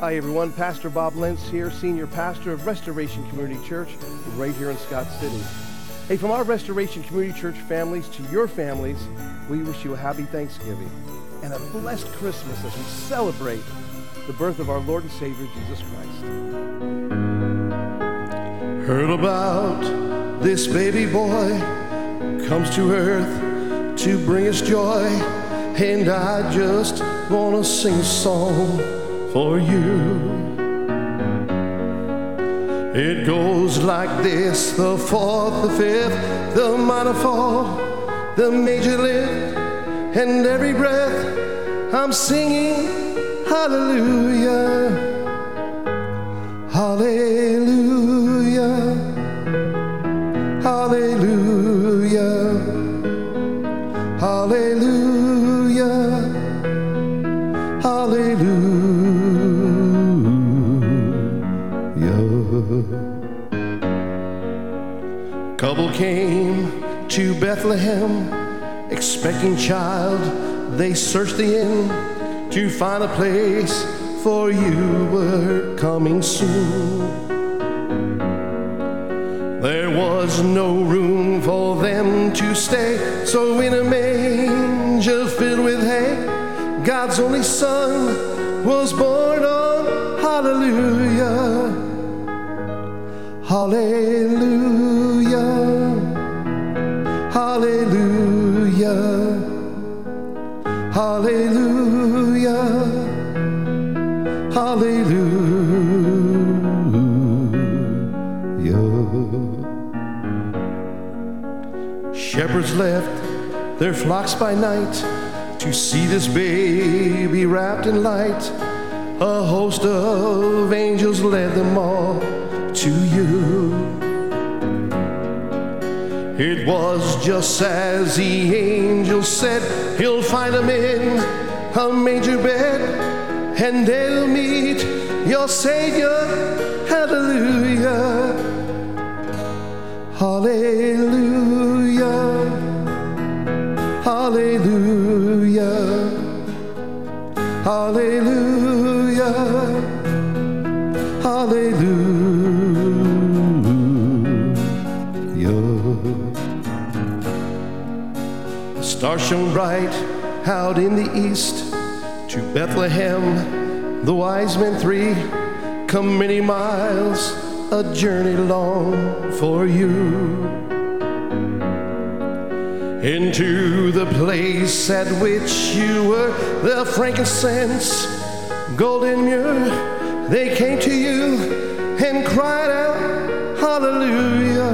Hi, everyone. Pastor Bob Lentz here, Senior Pastor of Restoration Community Church, right here in Scott City. Hey, from our Restoration Community Church families to your families, we wish you a happy Thanksgiving and a blessed Christmas as we celebrate the birth of our Lord and Savior, Jesus Christ. Heard about this baby boy comes to earth to bring us joy, and I just want to sing a song for you. It goes like this the fourth, the fifth, the minor fall, the major lift, and every breath I'm singing hallelujah. Hallelujah. Hallelujah. Hallelujah. Hallelujah. Couple came to Bethlehem, expecting child. They searched the inn to find a place, for you were coming soon. There was no room for them to stay, so in a manger filled with hay, God's only Son was born on Hallelujah. Hallelujah. Hallelujah. Hallelujah. Shepherds left their flocks by night to see this baby wrapped in light. A host of angels led them all to you. It was just as the angel said, He'll find him in a manger bed, and they'll meet your Savior. Hallelujah. Hallelujah. Hallelujah. Hallelujah. Hallelujah. Star shone bright out in the east to Bethlehem. The wise men three come many miles, a journey long for you. Into the place at which you were, the frankincense, golden myrrh, they came to you and cried out, Hallelujah,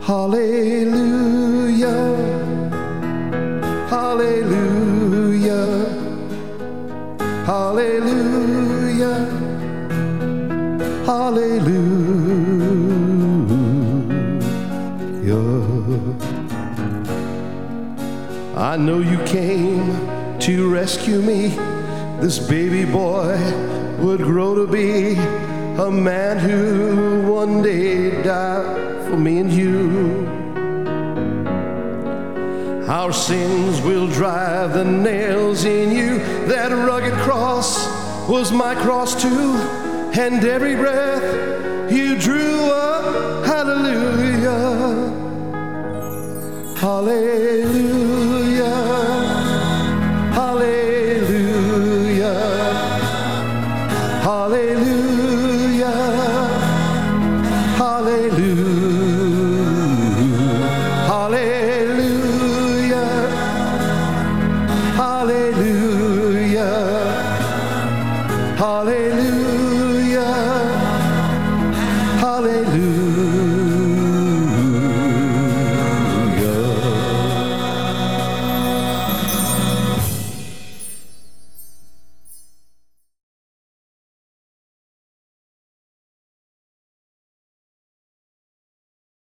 Hallelujah, Hallelujah. I know you came to rescue me. This baby boy would grow to be a man who one day died for me and you. Our sins will drive the nails in you. That rugged cross was my cross too. And every breath you drew a hallelujah. Hallelujah. Hallelujah. Hallelujah. hallelujah.